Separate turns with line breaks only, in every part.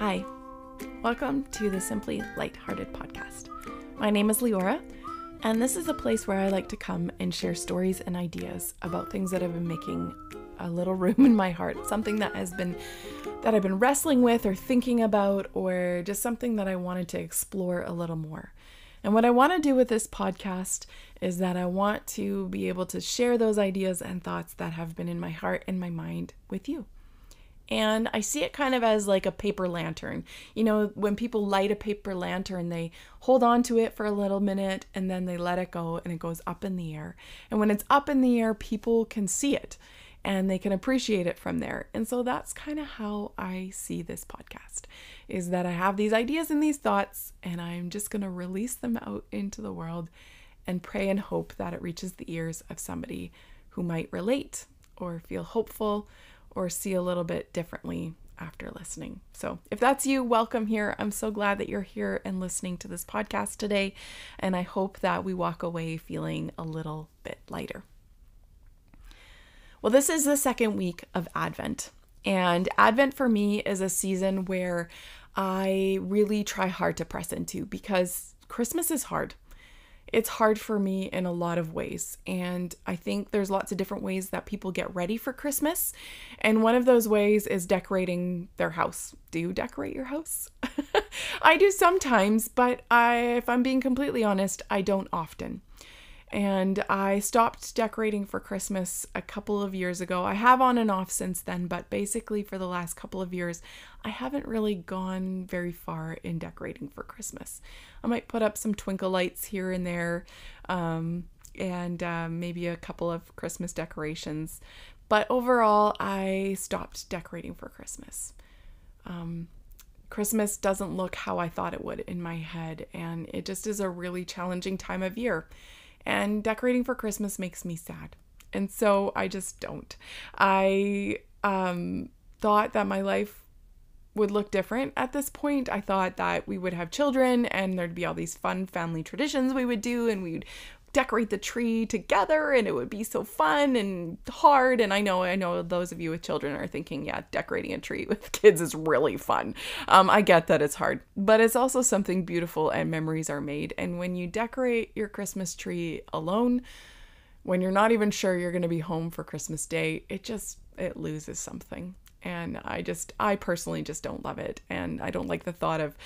Hi, welcome to the Simply Lighthearted podcast. My name is Leora, and this is a place where I like to come and share stories and ideas about things that have been making a little room in my heart, something that has been that I've been wrestling with or thinking about, or just something that I wanted to explore a little more. And what I want to do with this podcast is that I want to be able to share those ideas and thoughts that have been in my heart and my mind with you. And I see it kind of as like a paper lantern. You know, when people light a paper lantern, they hold on to it for a little minute and then they let it go and it goes up in the air. And when it's up in the air, people can see it and they can appreciate it from there. And so that's kind of how I see this podcast is that I have these ideas and these thoughts and I'm just going to release them out into the world and pray and hope that it reaches the ears of somebody who might relate or feel hopeful or see a little bit differently after listening. So, if that's you, welcome here. I'm so glad that you're here and listening to this podcast today. And I hope that we walk away feeling a little bit lighter. Well, this is the second week of Advent. And Advent for me is a season where I really try hard to press into because Christmas is hard it's hard for me in a lot of ways. And I think there's lots of different ways that people get ready for Christmas. And one of those ways is decorating their house. Do you decorate your house? I do sometimes, but I if I'm being completely honest, I don't often and I stopped decorating for Christmas a couple of years ago. I have on and off since then, but basically for the last couple of years, I haven't really gone very far in decorating for Christmas. I might put up some twinkle lights here and there, um, and uh, maybe a couple of Christmas decorations, but overall, I stopped decorating for Christmas. Um, Christmas doesn't look how I thought it would in my head, and it just is a really challenging time of year and decorating for Christmas makes me sad. And so I just don't. I um, thought that my life would look different at this point. I thought that we would have children and there'd be all these fun family traditions we would do and we'd decorate the tree together and it would be so fun and hard. And i know i know those of you with children are thinking yeah decorating a tree with kids is really fun. Um, i get that it's hard but it's also something beautiful and memories are made. And when you decorate your christmas tree alone when you're not even sure you're going to be home for christmas day it just it loses something. And i just i personally just don't love it. And i don't like the thought of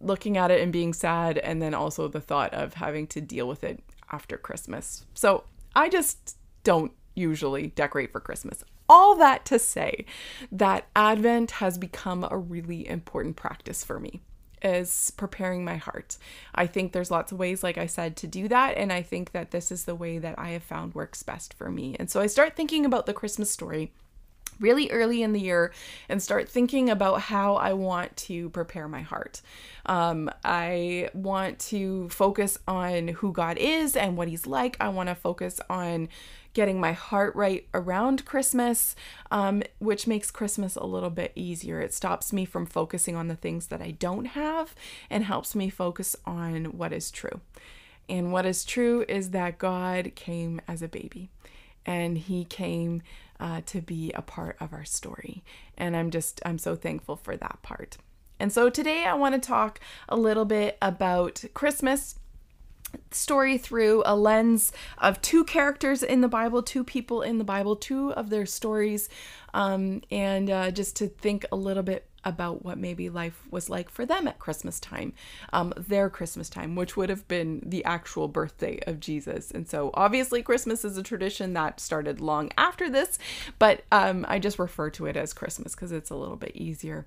looking at it and being sad and then also the thought of having to deal with it after Christmas. So I just don't usually decorate for Christmas. All that to say that Advent has become a really important practice for me is preparing my heart. I think there's lots of ways like I said to do that and I think that this is the way that I have found works best for me. And so I start thinking about the Christmas story really early in the year and start thinking about how I want to prepare my heart. Um, I want to focus on who God is and what He's like. I want to focus on getting my heart right around Christmas, um, which makes Christmas a little bit easier. It stops me from focusing on the things that I don't have and helps me focus on what is true. And what is true is that God came as a baby and He came uh, to be a part of our story. And I'm just, I'm so thankful for that part. And so today I want to talk a little bit about Christmas story through a lens of two characters in the Bible, two people in the Bible, two of their stories, um, and uh, just to think a little bit about what maybe life was like for them at Christmas time, um, their Christmas time, which would have been the actual birthday of Jesus. And so, obviously, Christmas is a tradition that started long after this, but um, I just refer to it as Christmas because it's a little bit easier.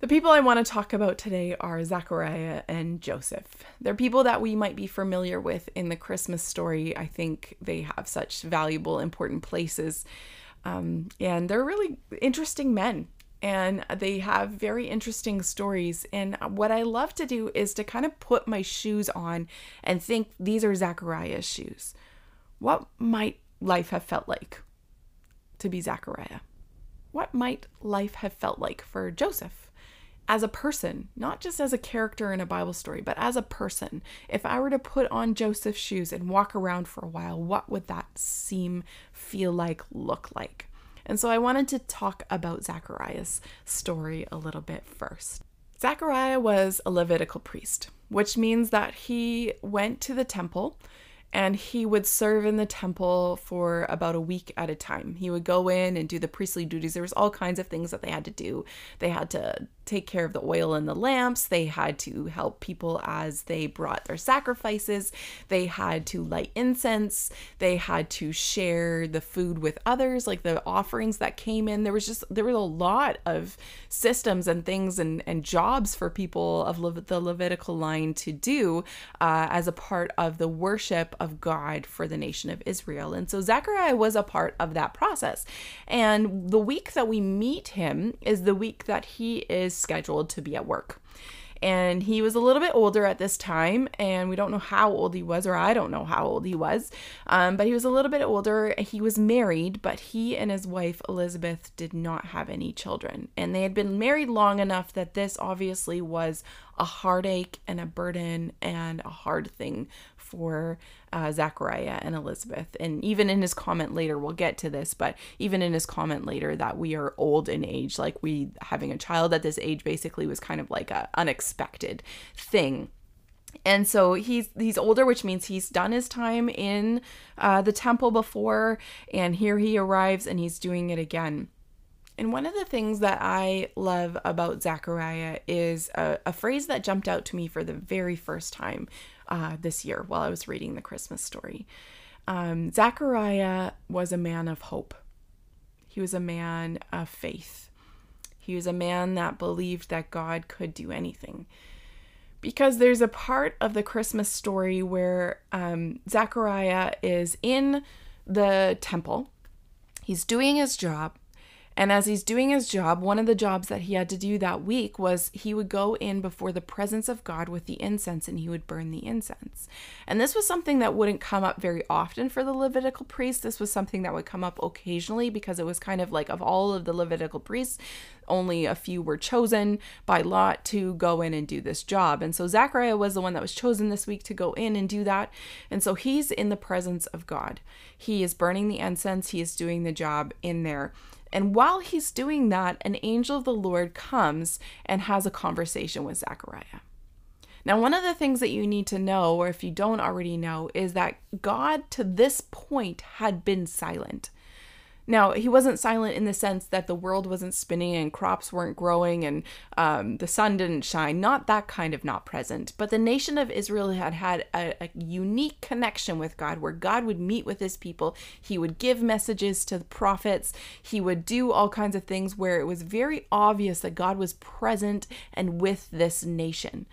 The people I want to talk about today are Zachariah and Joseph. They're people that we might be familiar with in the Christmas story. I think they have such valuable, important places. Um, and they're really interesting men and they have very interesting stories. And what I love to do is to kind of put my shoes on and think these are Zachariah's shoes. What might life have felt like to be Zachariah? What might life have felt like for Joseph? As a person, not just as a character in a Bible story, but as a person, if I were to put on Joseph's shoes and walk around for a while, what would that seem, feel like, look like? And so I wanted to talk about Zachariah's story a little bit first. Zachariah was a Levitical priest, which means that he went to the temple and he would serve in the temple for about a week at a time. He would go in and do the priestly duties. There was all kinds of things that they had to do. They had to take care of the oil and the lamps. They had to help people as they brought their sacrifices. They had to light incense. They had to share the food with others, like the offerings that came in. There was just, there was a lot of systems and things and, and jobs for people of Le- the Levitical line to do uh, as a part of the worship of God for the nation of Israel. And so Zechariah was a part of that process. And the week that we meet him is the week that he is scheduled to be at work. And he was a little bit older at this time, and we don't know how old he was, or I don't know how old he was, um, but he was a little bit older. He was married, but he and his wife Elizabeth did not have any children. And they had been married long enough that this obviously was a heartache and a burden and a hard thing for uh, Zachariah and Elizabeth. And even in his comment later, we'll get to this, but even in his comment later that we are old in age, like we having a child at this age basically was kind of like a unexpected thing. And so he's he's older, which means he's done his time in uh, the temple before, and here he arrives and he's doing it again. And one of the things that I love about Zachariah is a, a, phrase that jumped out to me for the very first time uh, this year while I was reading the Christmas story. Um, Zachariah was a man of hope, he was a man of faith. He was a man that believed that God could do anything. Because there's a part of the Christmas story where um, Zachariah is in the temple, he's doing his job, and as he's doing his job, one of the jobs that he had to do that week was he would go in before the presence of God with the incense and he would burn the incense. And this was something that wouldn't come up very often for the Levitical priests. This was something that would come up occasionally because it was kind of like of all of the Levitical priests, only a few were chosen by lot to go in and do this job. And so Zachariah was the one that was chosen this week to go in and do that. And so he's in the presence of God. He is burning the incense, he is doing the job in there. And while he's doing that, an angel of the Lord comes and has a conversation with Zechariah. Now, one of the things that you need to know, or if you don't already know, is that God to this point had been silent. Now, he wasn't silent in the sense that the world wasn't spinning and crops weren't growing and um, the sun didn't shine. Not that kind of not present. But the nation of Israel had had a, a unique connection with God where God would meet with his people. He would give messages to the prophets. He would do all kinds of things where it was very obvious that God was present and with this nation.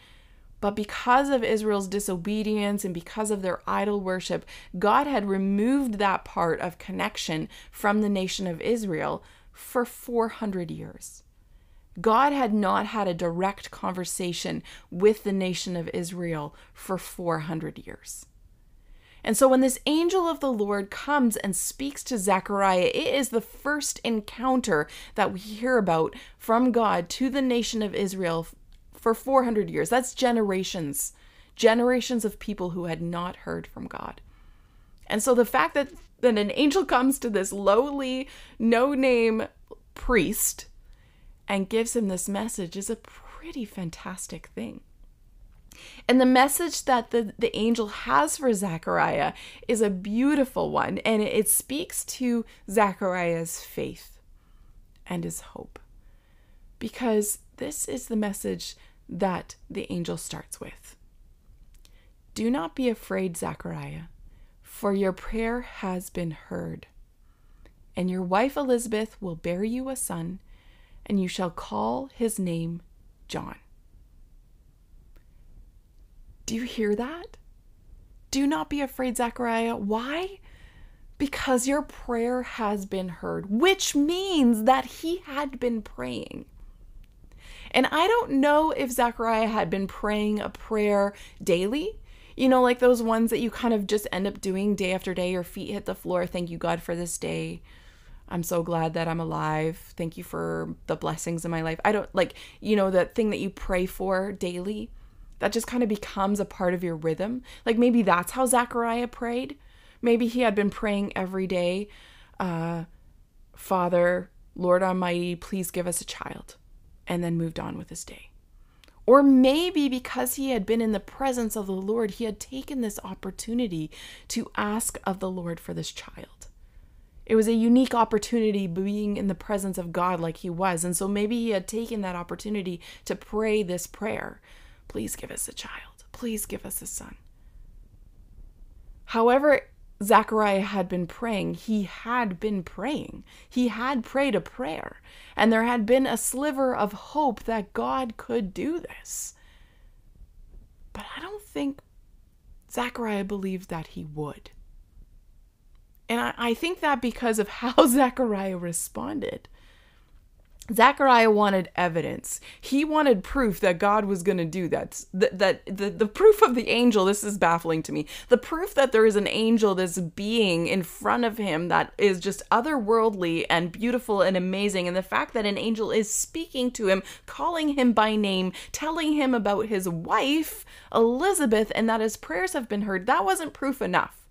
But because of Israel's disobedience and because of their idol worship, God had removed that part of connection from the nation of Israel for 400 years. God had not had a direct conversation with the nation of Israel for 400 years. And so when this angel of the Lord comes and speaks to Zechariah, it is the first encounter that we hear about from God to the nation of Israel for 400 years. That's generations, generations of people who had not heard from God. And so the fact that, that an angel comes to this lowly, no name priest and gives him this message is a pretty fantastic thing. And the message that the, the angel has for Zechariah is a beautiful one, and it speaks to Zechariah's faith and his hope. Because this is the message that the angel starts with. Do not be afraid, Zechariah, for your prayer has been heard. And your wife Elizabeth will bear you a son, and you shall call his name John. Do you hear that? Do not be afraid, Zechariah. Why? Because your prayer has been heard, which means that he had been praying. And I don't know if Zechariah had been praying a prayer daily. You know, like those ones that you kind of just end up doing day after day. Your feet hit the floor. Thank you, God, for this day. I'm so glad that I'm alive. Thank you for the blessings in my life. I don't like, you know, that thing that you pray for daily. That just kind of becomes a part of your rhythm. Like maybe that's how Zechariah prayed. Maybe he had been praying every day uh, Father, Lord Almighty, please give us a child, and then moved on with his day. Or maybe because he had been in the presence of the Lord, he had taken this opportunity to ask of the Lord for this child. It was a unique opportunity being in the presence of God like he was. And so maybe he had taken that opportunity to pray this prayer Please give us a child. Please give us a son. However, Zechariah had been praying, he had been praying. He had prayed a prayer, and there had been a sliver of hope that God could do this. But I don't think Zechariah believed that he would. And I, I think that because of how Zechariah responded. Zechariah wanted evidence. He wanted proof that God was going to do that. That, that the, the proof of the angel, this is baffling to me. The proof that there is an angel, this being in front of him that is just otherworldly and beautiful and amazing. And the fact that an angel is speaking to him, calling him by name, telling him about his wife, Elizabeth, and that his prayers have been heard, that wasn't proof enough.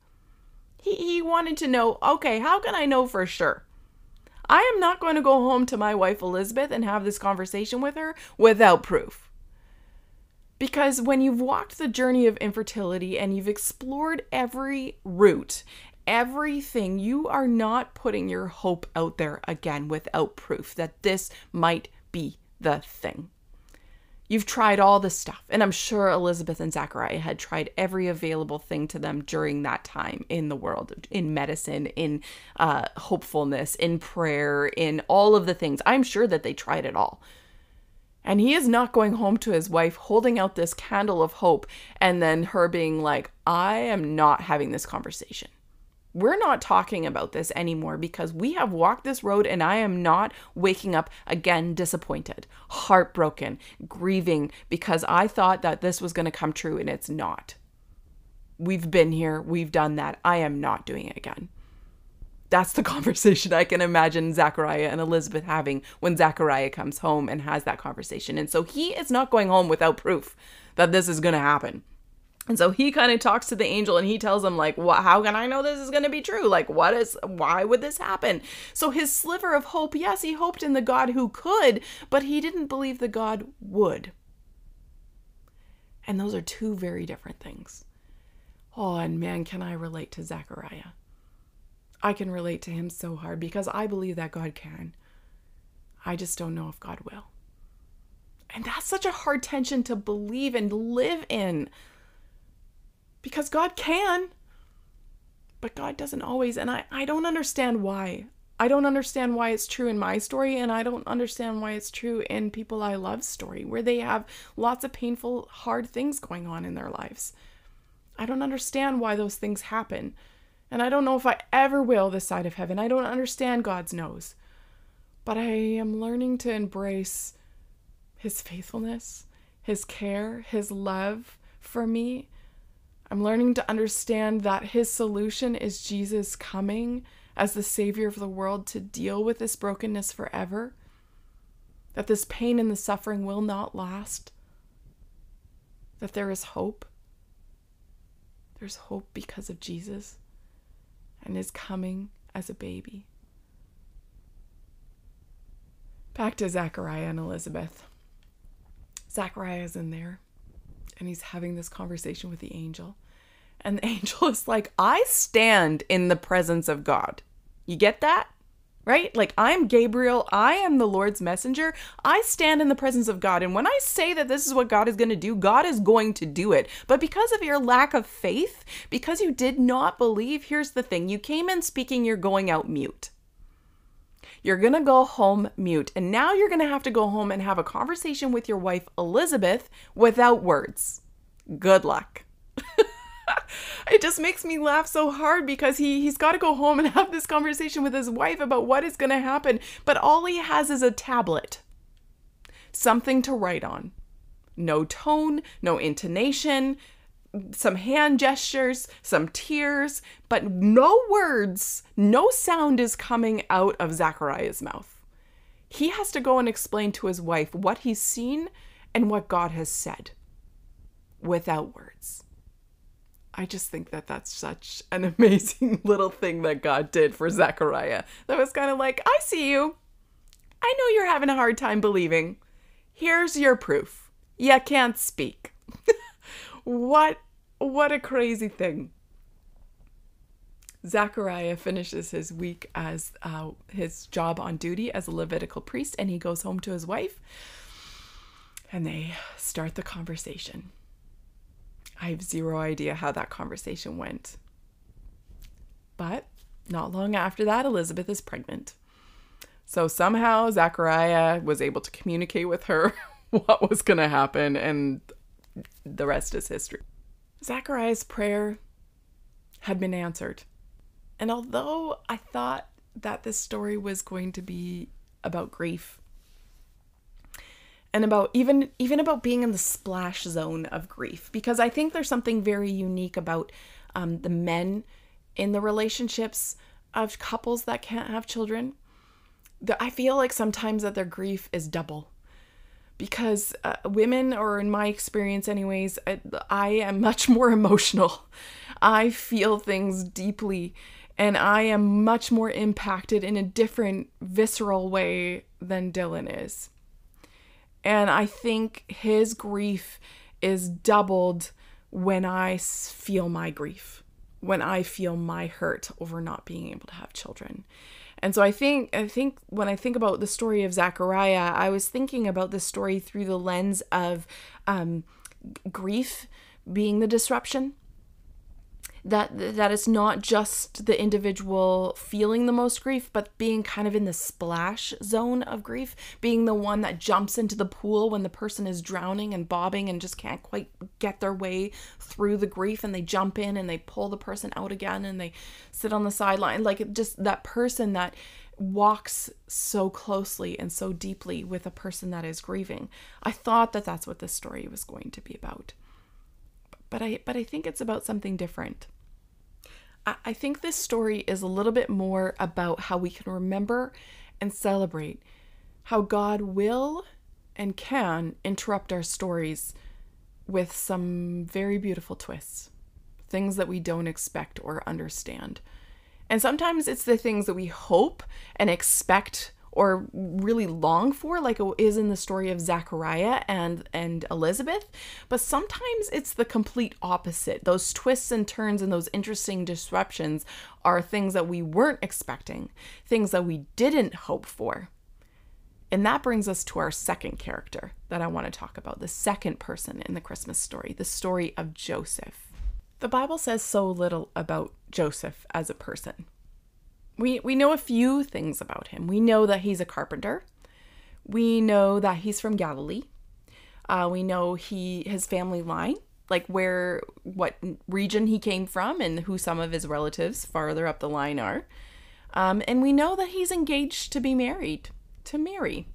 He, he wanted to know okay, how can I know for sure? I am not going to go home to my wife Elizabeth and have this conversation with her without proof. Because when you've walked the journey of infertility and you've explored every route, everything, you are not putting your hope out there again without proof that this might be the thing. You've tried all this stuff, and I'm sure Elizabeth and Zachariah had tried every available thing to them during that time in the world, in medicine, in uh, hopefulness, in prayer, in all of the things. I'm sure that they tried it all. And he is not going home to his wife holding out this candle of hope and then her being like, I am not having this conversation we're not talking about this anymore because we have walked this road and I am not waking up again disappointed, heartbroken, grieving because I thought that this was going to come true and it's not. We've been here, we've done that. I am not doing it again. That's the conversation I can imagine Zachariah and Elizabeth having when Zachariah comes home and has that conversation. And so he is not going home without proof that this is going to happen. And so he kind of talks to the angel and he tells him like, "What how can I know this is going to be true? Like what is why would this happen?" So his sliver of hope, yes, he hoped in the God who could, but he didn't believe the God would. And those are two very different things. Oh, and man, can I relate to Zechariah? I can relate to him so hard because I believe that God can. I just don't know if God will. And that's such a hard tension to believe and live in because God can. But God doesn't always. And I, I don't understand why. I don't understand why it's true in my story, and I don't understand why it's true in people I love's story, where they have lots of painful, hard things going on in their lives. I don't understand why those things happen. And I don't know if I ever will this side of heaven. I don't understand God's knows. But I am learning to embrace His faithfulness, His care, His love for me, I'm learning to understand that his solution is Jesus coming as the Savior of the world to deal with this brokenness forever. That this pain and the suffering will not last. That there is hope. There's hope because of Jesus and his coming as a baby. Back to Zachariah and Elizabeth. Zachariah is in there and he's having this conversation with the angel. And the angel is like, I stand in the presence of God. You get that? Right? Like, I'm Gabriel. I am the Lord's messenger. I stand in the presence of God. And when I say that this is what God is going to do, God is going to do it. But because of your lack of faith, because you did not believe, here's the thing you came in speaking, you're going out mute. You're going to go home mute. And now you're going to have to go home and have a conversation with your wife, Elizabeth, without words. Good luck. it just makes me laugh so hard because he he's got to go home and have this conversation with his wife about what is going to happen, but all he has is a tablet. Something to write on. No tone, no intonation, some hand gestures, some tears, but no words, no sound is coming out of Zachariah's mouth. He has to go and explain to his wife what he's seen and what God has said without words. I just think that that's such an amazing little thing that God did for Zechariah. That was kind of like, I see you. I know you're having a hard time believing. Here's your proof. You can't speak. what what a crazy thing. Zechariah finishes his week as uh, his job on duty as a Levitical priest, and he goes home to his wife, and they start the conversation. I have zero idea how that conversation went. But not long after that, Elizabeth is pregnant. So somehow Zachariah was able to communicate with her what was going to happen, and the rest is history. Zachariah's prayer had been answered. And although I thought that this story was going to be about grief and about even even about being in the splash zone of grief because I think there's something very unique about um, the men in the relationships of couples that can't have children. I feel like sometimes that their grief is double because uh, women, or in my experience, anyways, I, I am much more emotional. I feel things deeply and I am much more impacted in a different visceral way than Dylan is. And I think his grief is doubled when I feel my grief, when I feel my hurt over not being able to have children. And so I think I think when I think about the story of Zachariah, I was thinking about the story through the lens of um, grief being the disruption that that it's not just the individual feeling the most grief but being kind of in the splash zone of grief being the one that jumps into the pool when the person is drowning and bobbing and just can't quite get their way through the grief and they jump in and they pull the person out again and they sit on the sideline. Like just that person that walks so closely and so deeply with a person that is grieving. I thought that that's what this story was going to be about. But i but i think it's about something different I think this story is a little bit more about how we can remember and celebrate how God will and can interrupt our stories with some very beautiful twists, things that we don't expect or understand. And sometimes it's the things that we hope and expect or really long for, like it is in the story of Zachariah and and Elizabeth. But sometimes it's the complete opposite. Those twists and turns and those interesting disruptions are things that we weren't expecting, things that we didn't hope for. And that brings us to our second character that I want to talk about, the second person in the Christmas story, the story of Joseph. The Bible says so little about Joseph as a person we we know a few things about him. We know that he's a carpenter. We know that he's from Galilee. Uh, we know he his family line, like where what region he came from, and who some of his relatives farther up the line are. Um, and we know that he's engaged to be married to Mary.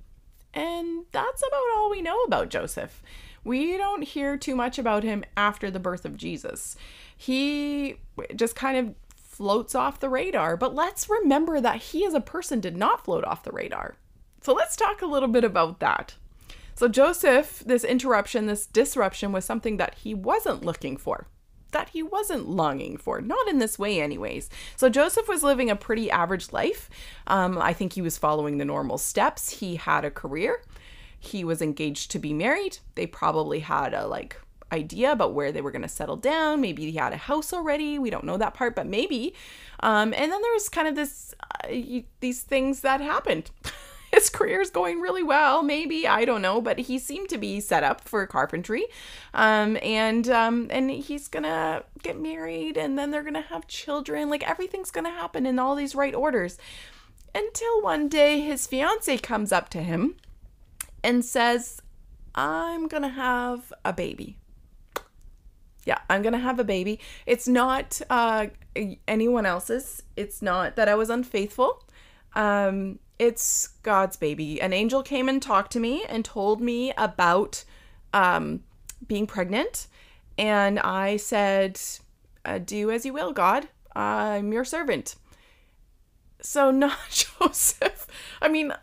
And that's about all we know about Joseph. We don't hear too much about him after the birth of Jesus. He just kind of floats off the radar. But let's remember that he as a person did not float off the radar. So let's talk a little bit about that. So, Joseph, this interruption, this disruption was something that he wasn't looking for, that he wasn't longing for, not in this way, anyways. So, Joseph was living a pretty average life. Um, I think he was following the normal steps. He had a career, he was engaged to be married. They probably had a like idea about where they were going to settle down. Maybe he had a house already. We don't know that part, but maybe. Um, and then there's kind of this uh, these things that happened. His career is going really well, maybe I don't know, but he seemed to be set up for carpentry, um, and um, and he's gonna get married, and then they're gonna have children. Like everything's gonna happen in all these right orders, until one day his fiance comes up to him and says, "I'm gonna have a baby." Yeah, I'm gonna have a baby. It's not uh, anyone else's. It's not that I was unfaithful. Um, it's God's baby. An angel came and talked to me and told me about um, being pregnant, and I said, uh, "Do as you will, God. I'm your servant." So not Joseph. I mean,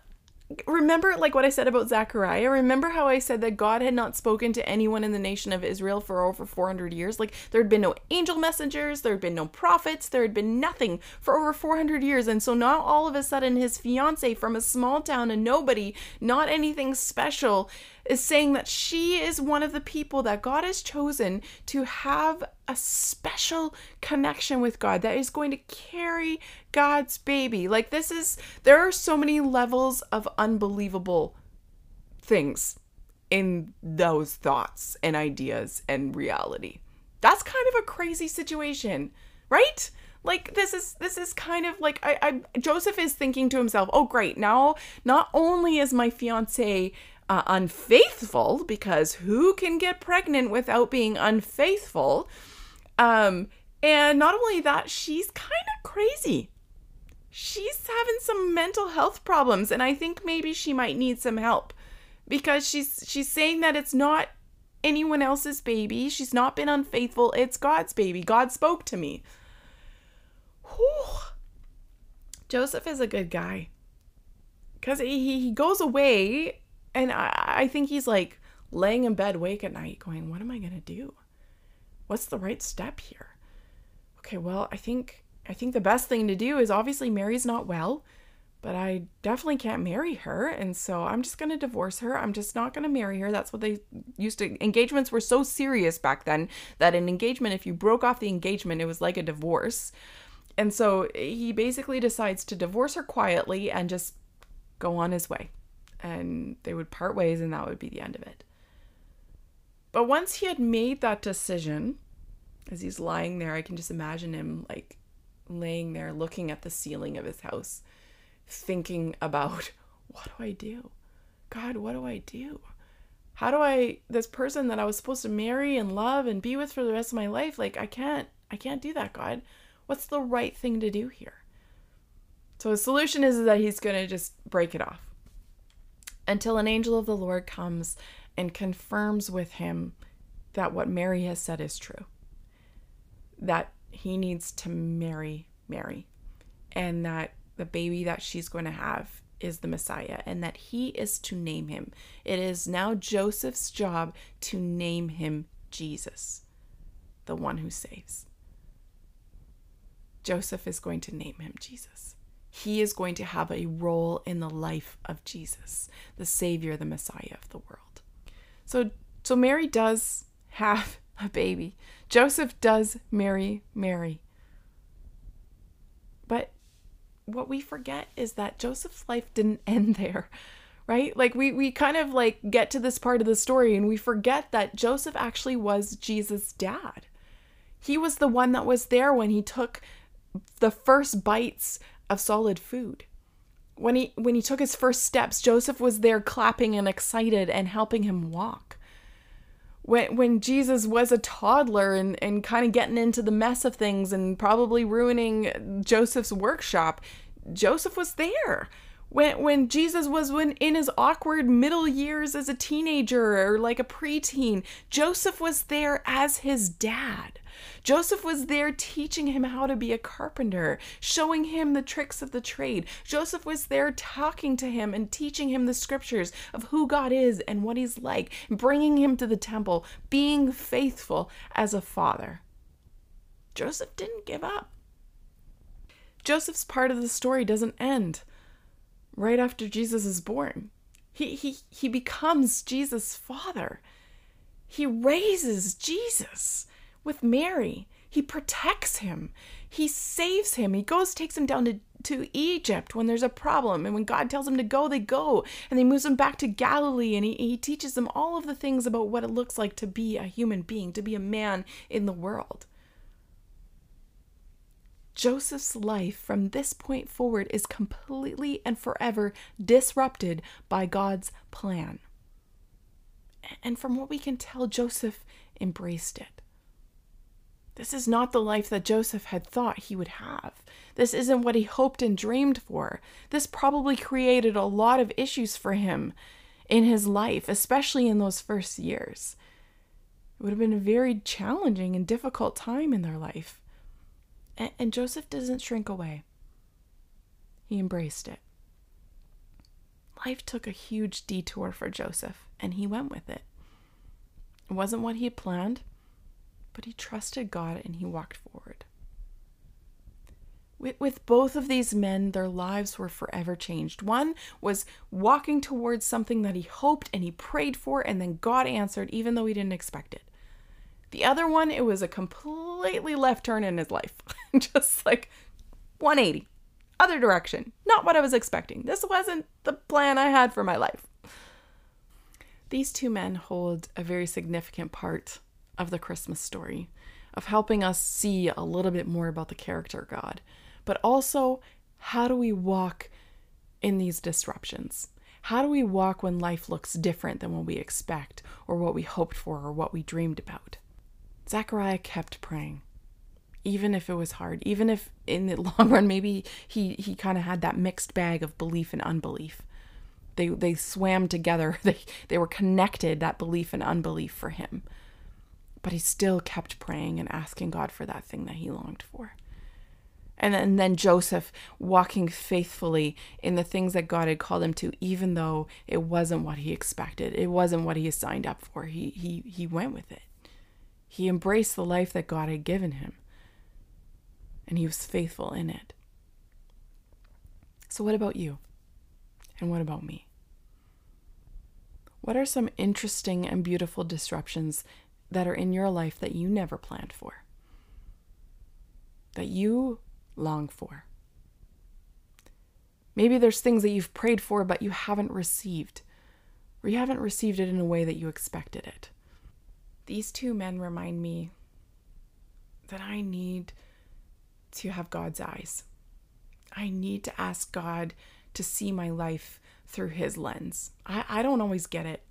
remember like what I said about Zechariah? Remember how I said that God had not spoken to anyone in the nation of Israel for over 400 years? Like there had been no angel messengers, there had been no prophets, there had been nothing for over 400 years. And so now all of a sudden his fiance from a small town and nobody, not anything special, is saying that she is one of the people that God has chosen to have a special connection with God that is going to carry God's baby. Like, this is, there are so many levels of unbelievable things in those thoughts and ideas and reality. That's kind of a crazy situation, right? Like this is this is kind of like I, I Joseph is thinking to himself, oh great, now not only is my fiance uh, unfaithful because who can get pregnant without being unfaithful? Um, and not only that, she's kind of crazy. She's having some mental health problems, and I think maybe she might need some help because she's she's saying that it's not anyone else's baby. She's not been unfaithful. It's God's baby. God spoke to me. Whew. Joseph is a good guy because he, he goes away and I, I think he's like laying in bed awake at night going, What am I gonna do? What's the right step here? Okay, well, I think I think the best thing to do is obviously Mary's not well, but I definitely can't marry her, and so I'm just gonna divorce her. I'm just not gonna marry her. That's what they used to engagements were so serious back then that an engagement, if you broke off the engagement, it was like a divorce. And so he basically decides to divorce her quietly and just go on his way and they would part ways and that would be the end of it. But once he had made that decision, as he's lying there, I can just imagine him like laying there looking at the ceiling of his house, thinking about what do I do? God, what do I do? How do I this person that I was supposed to marry and love and be with for the rest of my life, like I can't I can't do that, God. What's the right thing to do here? So his solution is, is that he's going to just break it off until an angel of the Lord comes and confirms with him that what Mary has said is true. That he needs to marry Mary and that the baby that she's going to have is the Messiah and that he is to name him. It is now Joseph's job to name him Jesus, the one who saves. Joseph is going to name him Jesus he is going to have a role in the life of Jesus, the Savior, the Messiah of the world. So, so Mary does have a baby. Joseph does marry Mary. But what we forget is that Joseph's life didn't end there, right? Like we we kind of like get to this part of the story and we forget that Joseph actually was Jesus' dad. He was the one that was there when he took the first bites of solid food. When he when he took his first steps, Joseph was there clapping and excited and helping him walk. When when Jesus was a toddler and, and kind of getting into the mess of things and probably ruining Joseph's workshop, Joseph was there. When when Jesus was when in his awkward middle years as a teenager or like a preteen, Joseph was there as his dad. Joseph was there teaching him how to be a carpenter, showing him the tricks of the trade. Joseph was there talking to him and teaching him the scriptures of who God is and what he's like, bringing him to the temple, being faithful as a father. Joseph didn't give up. Joseph's part of the story doesn't end right after Jesus is born. He, he, he becomes Jesus' father. He raises Jesus with Mary. He protects him. He saves him. He goes, takes him down to, to Egypt when there's a problem. And when God tells him to go, they go. And he moves him back to Galilee and he, he teaches them all of the things about what it looks like to be a human being, to be a man in the world. Joseph's life from this point forward is completely and forever disrupted by God's plan. And from what we can tell, Joseph embraced it. This is not the life that Joseph had thought he would have. This isn't what he hoped and dreamed for. This probably created a lot of issues for him in his life, especially in those first years. It would have been a very challenging and difficult time in their life. And, and Joseph doesn't shrink away, he embraced it. life took a huge detour for Joseph, and he went with it. It wasn't what he had planned, but he trusted God and he walked forward. With, both of these men, their lives were forever changed. One was walking towards something that he hoped and he prayed for, and then God answered, even though he didn't expect it. The other one, it was a completely left turn in his life. Just like 180, other direction. Not what I was expecting. This wasn't the plan I had for my life. These two men hold a very significant part of the Christmas story, of helping us see a little bit more about the character God, but also how do we walk in these disruptions? How do we walk when life looks different than what we expect, or what we hoped for, or what we dreamed about? Zechariah kept praying, even if it was hard, even if in the long run maybe he he kind of had that mixed bag of belief and unbelief. They they swam together. They they were connected that belief and unbelief for him. But he still kept praying and asking God for that thing that he longed for. And then, and then Joseph walking faithfully in the things that God had called him to, even though it wasn't what he expected. It wasn't what he signed up for. He he he went with it. He embraced the life that God had given him, and he was faithful in it. So, what about you? And what about me? What are some interesting and beautiful disruptions that are in your life that you never planned for? That you long for? Maybe there's things that you've prayed for but you haven't received, or you haven't received it in a way that you expected it. These two men remind me that I need to have God's eyes. I need to ask God to see my life through His lens. I, I don't always get it.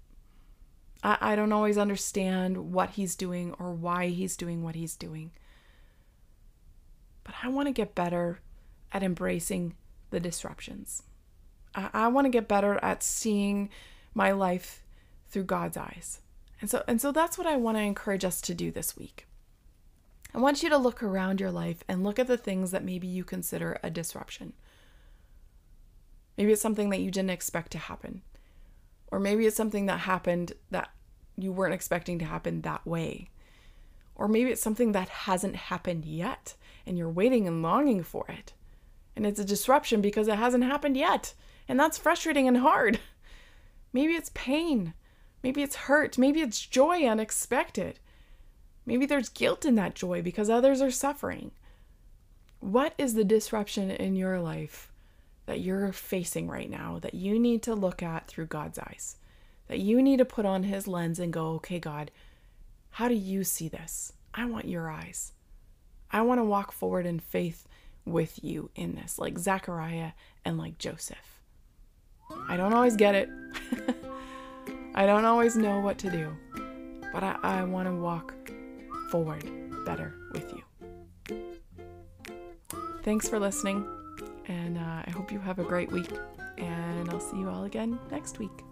I, I don't always understand what He's doing or why He's doing what He's doing. But I want to get better at embracing the disruptions. I, I want to get better at seeing my life through God's eyes. And so and so that's what I want to encourage us to do this week. I want you to look around your life and look at the things that maybe you consider a disruption. Maybe it's something that you didn't expect to happen. Or maybe it's something that happened that you weren't expecting to happen that way. Or maybe it's something that hasn't happened yet and you're waiting and longing for it. And it's a disruption because it hasn't happened yet. And that's frustrating and hard. Maybe it's pain. Maybe it's hurt. Maybe it's joy unexpected. Maybe there's guilt in that joy because others are suffering. What is the disruption in your life that you're facing right now that you need to look at through God's eyes? That you need to put on His lens and go, okay, God, how do you see this? I want your eyes. I want to walk forward in faith with you in this, like Zechariah and like Joseph. I don't always get it. I don't always know what to do, but I, I want to walk forward better with you. Thanks for listening, and uh, I hope you have a great week, and I'll see you all again next week.